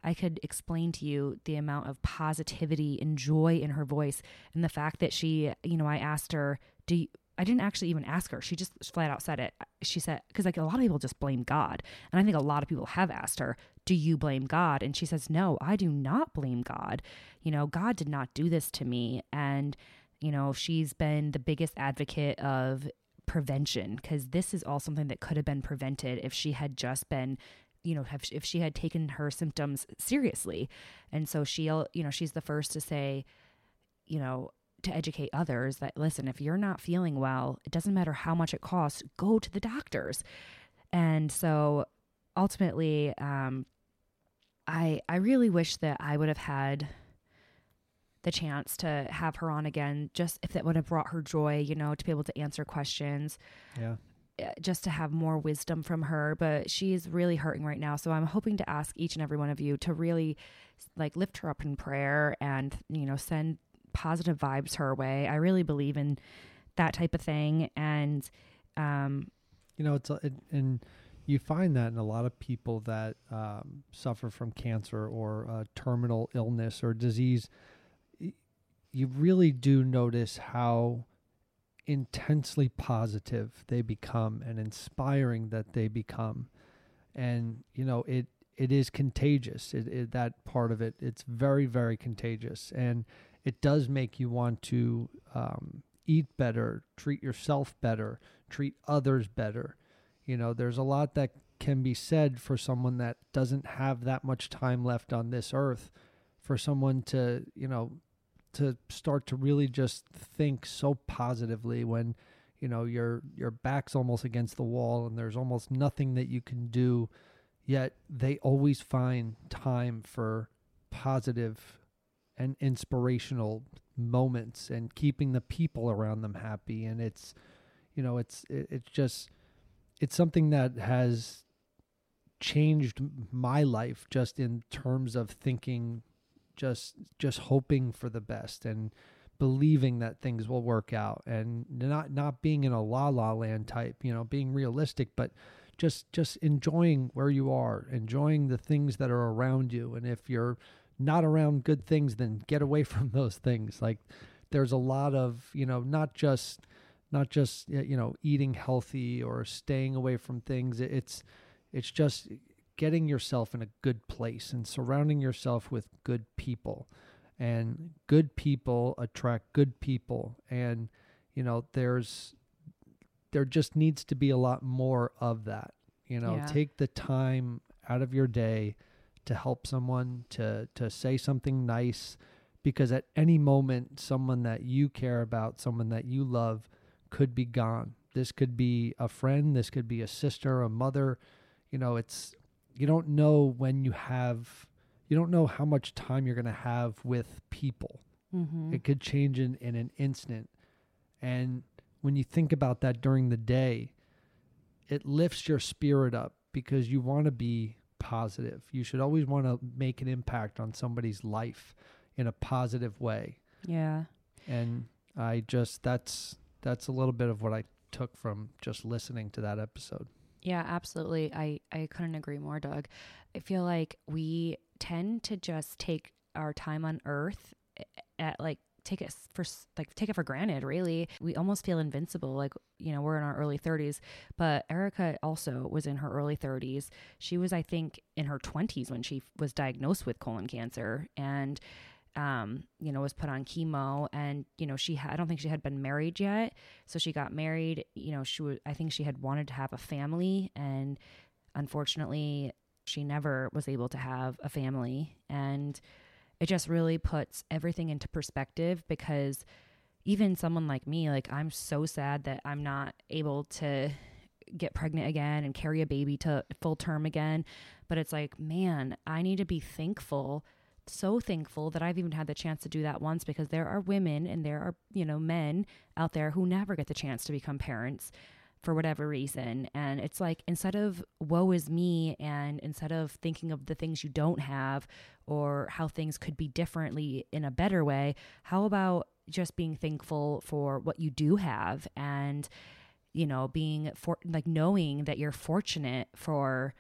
I could explain to you the amount of positivity and joy in her voice and the fact that she, you know, I asked her, do you, I didn't actually even ask her. She just flat out said it. She said, because like a lot of people just blame God. And I think a lot of people have asked her, do you blame God? And she says, no, I do not blame God. You know, God did not do this to me. And, you know, she's been the biggest advocate of prevention because this is all something that could have been prevented if she had just been you know have, if she had taken her symptoms seriously and so she'll you know she's the first to say you know to educate others that listen if you're not feeling well it doesn't matter how much it costs go to the doctors. And so ultimately um i i really wish that i would have had the chance to have her on again just if that would have brought her joy you know to be able to answer questions. Yeah. uh, just to have more wisdom from her. But she's really hurting right now. So i'm hoping to ask each and every one of you to really like lift her up in prayer and you know send positive vibes her way i really believe in that type of thing and um You know, it's a, it, and you find that in a lot of people that um, suffer from cancer or uh, terminal illness or disease. You really do notice how intensely positive they become and inspiring that they become, and you know it it is contagious. It, it that part of it it's very very contagious, and it does make you want to um, eat better, treat yourself better, treat others better. You know, there's a lot that can be said for someone that doesn't have that much time left on this earth, for someone to, you know, to start to really just think so positively when, you know, your your back's almost against the wall and there's almost nothing that you can do, yet they always find time for positive and inspirational moments and keeping the people around them happy. And it's you know it's it, it's just it's something that has changed my life just in terms of thinking just just hoping for the best and believing that things will work out and not not being in a la la land type you know being realistic but just just enjoying where you are enjoying the things that are around you. And if you're not around good things then get away from those things. Like there's a lot of you know not just not just you know eating healthy or staying away from things. It's it's just getting yourself in a good place and surrounding yourself with good people. And good people attract good people. And you know there's there just needs to be a lot more of that. You know Yeah. take the time out of your day to help someone to to say something nice because at any moment someone that you care about someone that you love could be gone. This could be a friend this could be a sister a mother. You know it's you don't know when you have you don't know how much time you're going to have with people. Mm-hmm. it could change in, in an instant. And when you think about that during the day it lifts your spirit up because you want to be positive you should always want to make an impact on somebody's life in a positive way Yeah. and i just that's that's a little bit of what i took from just listening to that episode Yeah, absolutely. I, I couldn't agree more, Doug. I feel like we tend to just take our time on earth at like take it for like take it for granted really. We almost feel invincible like you know we're in our early 30s but erica also was in her early 30s she was i think in her 20s when she was diagnosed with colon cancer and um, you know, was put on chemo. And, you know, she I don't think she had been married yet. So she got married, you know, she was, I think she had wanted to have a family. And unfortunately she never was able to have a family. And it just really puts everything into perspective because even someone like me, like I'm so sad that I'm not able to get pregnant again and carry a baby to full term again. But it's like, man, I need to be thankful so thankful that I've even had the chance to do that once because there are women and there are, you know, men out there who never get the chance to become parents for whatever reason. And it's like instead of woe is me and instead of thinking of the things you don't have or how things could be differently in a better way, how about just being thankful for what you do have and you know, being for like knowing that you're fortunate for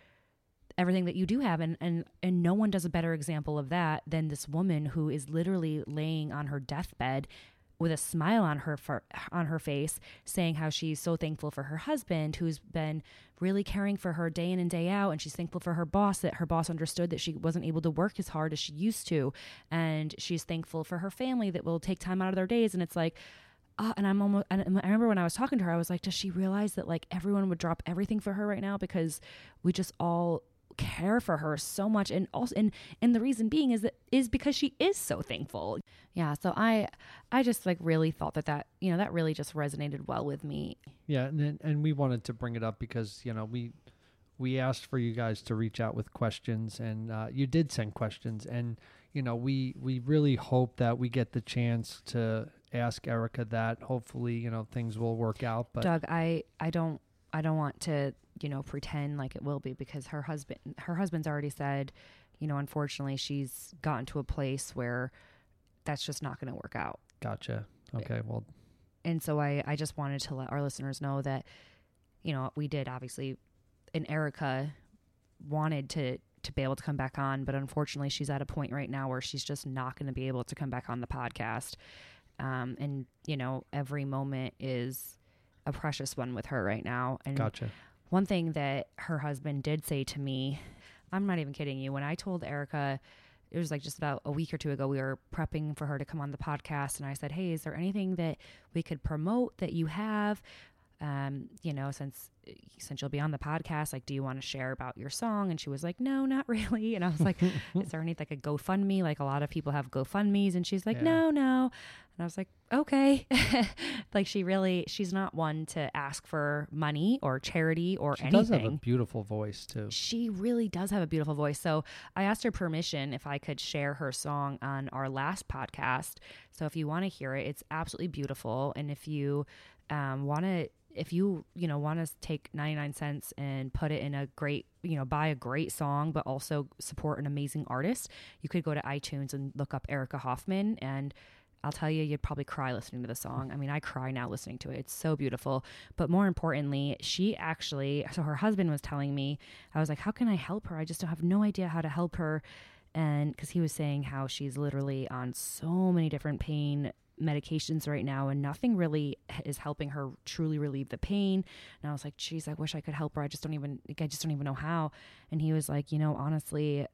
everything that you do have and and and no one does a better example of that than this woman who is literally laying on her deathbed with a smile on her for, on her face saying how she's so thankful for her husband who's been really caring for her day in and day out and she's thankful for her boss that her boss understood that she wasn't able to work as hard as she used to and she's thankful for her family that will take time out of their days and it's like uh, and I'm almost, and I remember when I was talking to her, I was like, does she realize that like everyone would drop everything for her right now because we just all care for her so much and also and and the reason being is that is because she is so thankful yeah so i i just like really thought that that you know that really just resonated well with me Yeah, and then- and we wanted to bring it up because you know we we asked for you guys to reach out with questions, and uh, you did send questions, and you know we we really hope that we get the chance to ask Erica that. Hopefully, you know things will work out. But doug i i don't i don't want to you know pretend like it will be because her husband her husband's already said you know unfortunately she's gotten to a place where that's just not going to work out gotcha. Okay, well, and so I, I just wanted to let our listeners know that you know we did obviously and erica wanted to to be able to come back on but unfortunately she's at a point right now where she's just not going to be able to come back on the podcast um, and you know every moment is a precious one with her right now and gotcha. One thing that her husband did say to me, I'm not even kidding you, when I told Erica it was like just about a week or two ago, we were prepping for her to come on the podcast. And I said, Hey, is there anything that we could promote that you have? Um, you know, since since you'll be on the podcast, like, do you want to share about your song? And she was like, No, not really. And I was like, Is there any like a GoFundMe? Like a lot of people have GoFundMes, and she's like, Yeah. No, no. And I was like, Okay. like she really, she's not one to ask for money or charity or She anything She does have a beautiful voice too. she really does have a beautiful voice. So I asked her permission if I could share her song on our last podcast. So if you want to hear it, it's absolutely beautiful. And if you um, want to, if you you know want to take 99 cents and put it in a great you know buy a great song but also support an amazing artist you could go to itunes and look up erica hoffman and I'll tell you, you'd probably cry listening to the song. I mean, I cry now listening to it. It's so beautiful. But more importantly, she actually, so her husband was telling me, I was like, how can I help her? I just don't have no idea how to help her. And because he was saying how she's literally on so many different pain medications right now and nothing really is helping her truly relieve the pain and i was like geez i wish i could help her i just don't even i just don't even know how and he was like you know honestly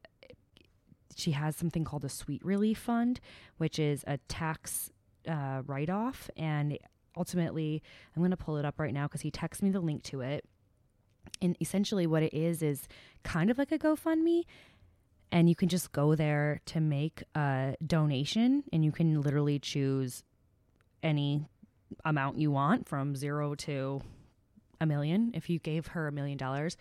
she has something called a sweet relief fund, which is a tax uh, write off. And ultimately, I'm going to pull it up right now because he texted me the link to it. And essentially, what it is is kind of like a GoFundMe. And you can just go there to make a donation, and you can literally choose any amount you want from zero to a million. If you gave her a million dollars,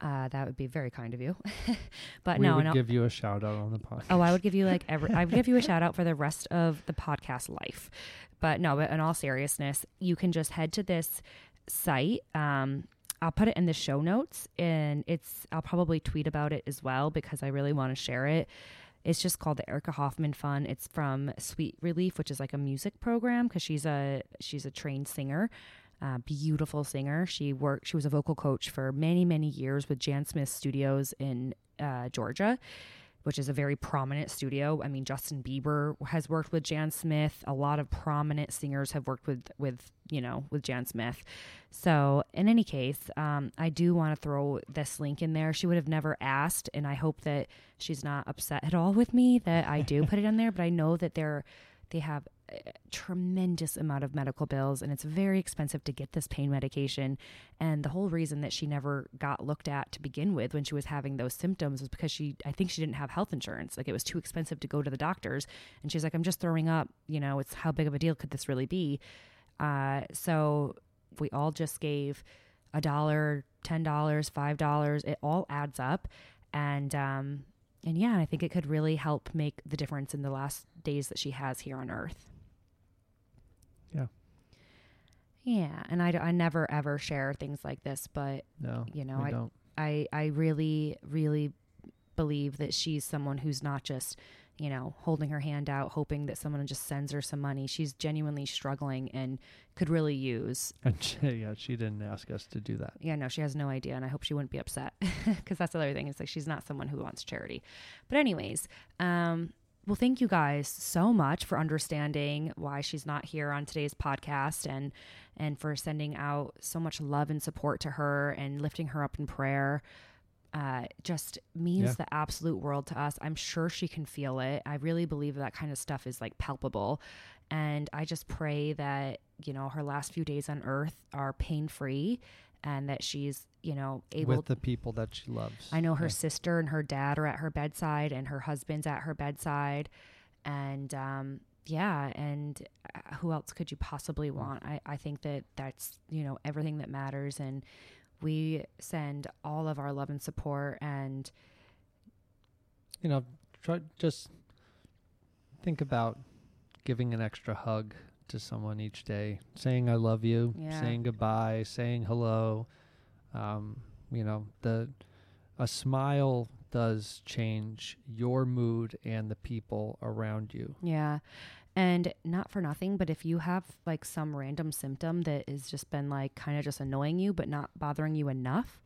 uh, that would be very kind of you. but we no, I would no. give you a shout out on the podcast. Oh, I would give you like every. I would give you a shout out for the rest of the podcast life. But no, but in all seriousness, you can just head to this site. Um, I'll put it in the show notes, and it's. I'll probably tweet about it as well because I really want to share it. It's just called the Erica Hoffman Fund. It's from Sweet Relief, which is like a music program because she's a she's a trained singer. Beautiful singer. She worked. She was a vocal coach for many, many years with Jan Smith Studios in uh, Georgia, which is a very prominent studio. I mean, Justin Bieber has worked with Jan Smith. A lot of prominent singers have worked with with you know with Jan Smith. So, in any case, um, I do want to throw this link in there. She would have never asked, and I hope that she's not upset at all with me that I do put it in there. But I know that they're they have tremendous amount of medical bills and it's very expensive to get this pain medication. And the whole reason that she never got looked at to begin with when she was having those symptoms was because she i think she didn't have health insurance. Like it was too expensive to go to the doctors. And she's like i'm just throwing up. You know it's how big of a deal could this really be? Uh, so we all just gave a dollar ten dollars five dollars. It all adds up. And um and yeah i think it could really help make the difference in the last days that she has here on earth Yeah. yeah and i, d- I never ever share things like this but no, you know, I- don't. I I really really believe that she's someone who's not just you know holding her hand out hoping that someone just sends her some money. She's genuinely struggling and could really use. And she, yeah, she didn't ask us to do that. Yeah, no, she has no idea, and I hope she wouldn't be upset because that's the other thing. Is like she's not someone who wants charity. But anyways, um, well, thank you guys so much for understanding why she's not here on today's podcast and and for sending out so much love and support to her and lifting her up in prayer. Uh, just means Yeah. the absolute world to us. I'm sure she can feel it. I really believe that kind of stuff is like palpable. And I just pray that, you know, her last few days on earth are pain free and that she's, you know, able with the people that she loves. I know her Yeah. sister and her dad are at her bedside, and her husband's at her bedside, and um, yeah, and uh, who else could you possibly want? I, I think that that's you know everything that matters, and we send all of our love and support, and you know, try just think about giving an extra hug to someone each day, saying I love you, Yeah. saying goodbye, saying hello. Um, you know, the a smile does change your mood and the people around you. yeah. And not for nothing, but if you have like some random symptom that has just been like kind of just annoying you, but not bothering you enough,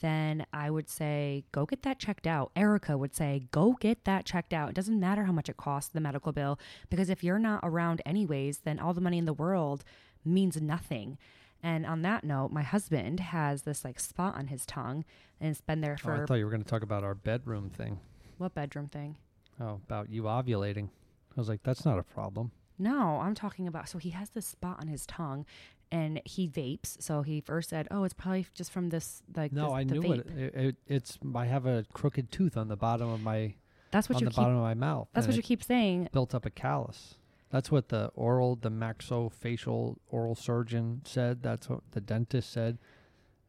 then I would say go get that checked out. Erica would say go get that checked out. It doesn't matter how much it costs the medical bill because if you're not around anyways, then all the money in the world means nothing. And on that note, my husband has this like spot on his tongue and it's been there Oh, I thought you were going to talk about our bedroom thing. what bedroom thing? Oh, about you ovulating. I was like, that's not a problem. No, I'm talking about. So he has this spot on his tongue, and he vapes. So he first said, "Oh, it's probably just from this like No, this, I the knew vape." it. It, it. It's I have a crooked tooth on the bottom of my That's what on you the keep. bottom of my mouth. That's what you keep saying. built up a callus. That's what the oral, the maxillofacial oral surgeon said. That's what the dentist said,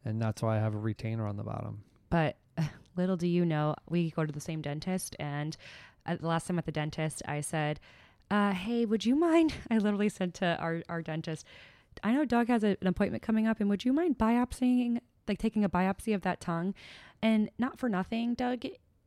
and that's why I have a retainer on the bottom. But little do you know, we go to the same dentist, and at the last time at the dentist, I said, uh, "Hey, would you mind?" I literally said to our our dentist, "I know Doug has a, an appointment coming up, and would you mind biopsying, like taking a biopsy of that tongue?" And not for nothing, Doug,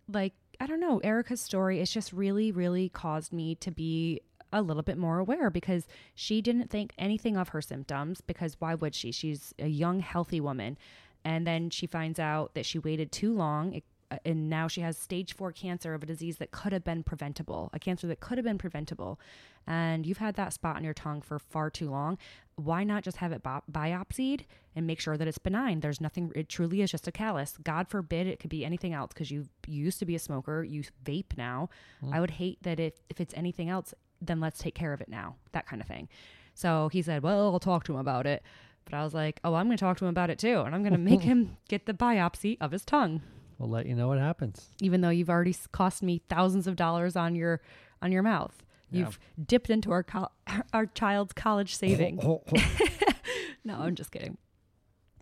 like I don't know, Erica's story is just really, really caused me to be a little bit more aware because she didn't think anything of her symptoms because why would she? She's a young, healthy woman. And then she finds out that she waited too long it- Uh, and now she has stage four cancer of a disease that could have been preventable, a cancer that could have been preventable. And you've had that spot on your tongue for far too long. Why not just have it bi- biopsied and make sure that it's benign? There's nothing, it truly is just a callus. God forbid it could be anything else because you you used to be a smoker, you vape now. Hmm. I would hate that if, if it's anything else, then let's take care of it now, that kind of thing. So he said, Well, I'll talk to him about it. But I was like, Oh, I'm going to talk to him about it too. And I'm going to make him get the biopsy of his tongue, We'll let you know what happens. even though you've already cost me thousands of dollars on your on your mouth. Yeah. You've dipped into our col- our child's college savings. no, I'm just kidding.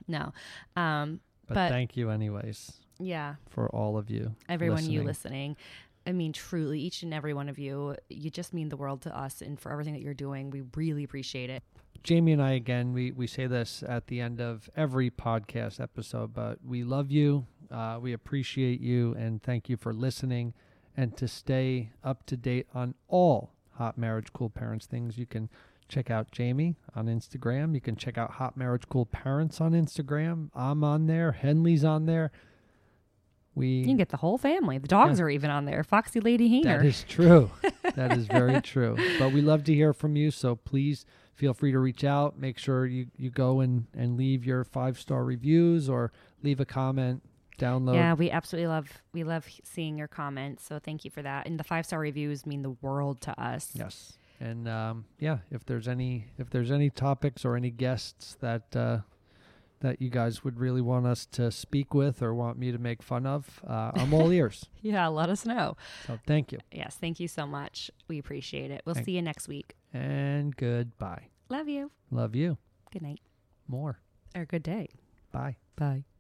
No. Um, But, But- thank you, anyways, yeah, for all of you. everyone you listening. listening. I mean, truly, each and every one of you, you just mean the world to us and for everything that you're doing. We really appreciate it. Jamie and I again, we, we say this at the end of every podcast episode, but we love you. Uh, we appreciate you and thank you for listening. And to stay up to date on all Hot Marriage Cool Parents things, you can check out Jamie on Instagram. You can check out Hot Marriage Cool Parents on Instagram. I'm on there. Henley's on there. We You can get the whole family. The dogs Yeah. are even on there. Foxy Lady Hehner. That is true. that is very true. But we love to hear from you. So please feel free to reach out. Make sure you, you go and, and leave your five star reviews or leave a comment, download. Yeah, we absolutely love we love seeing your comments. So thank you for that. And the five star reviews mean the world to us. Yes. And um, yeah, if there's any if there's any topics or any guests that uh, that you guys would really want us to speak with or want me to make fun of, uh, I'm all ears. Yeah, let us know. So thank you Yes, thank you so much. We appreciate it. We'll Thank- see you next week. and goodbye. Love you. Love you Good night more. or good day. Bye. Bye.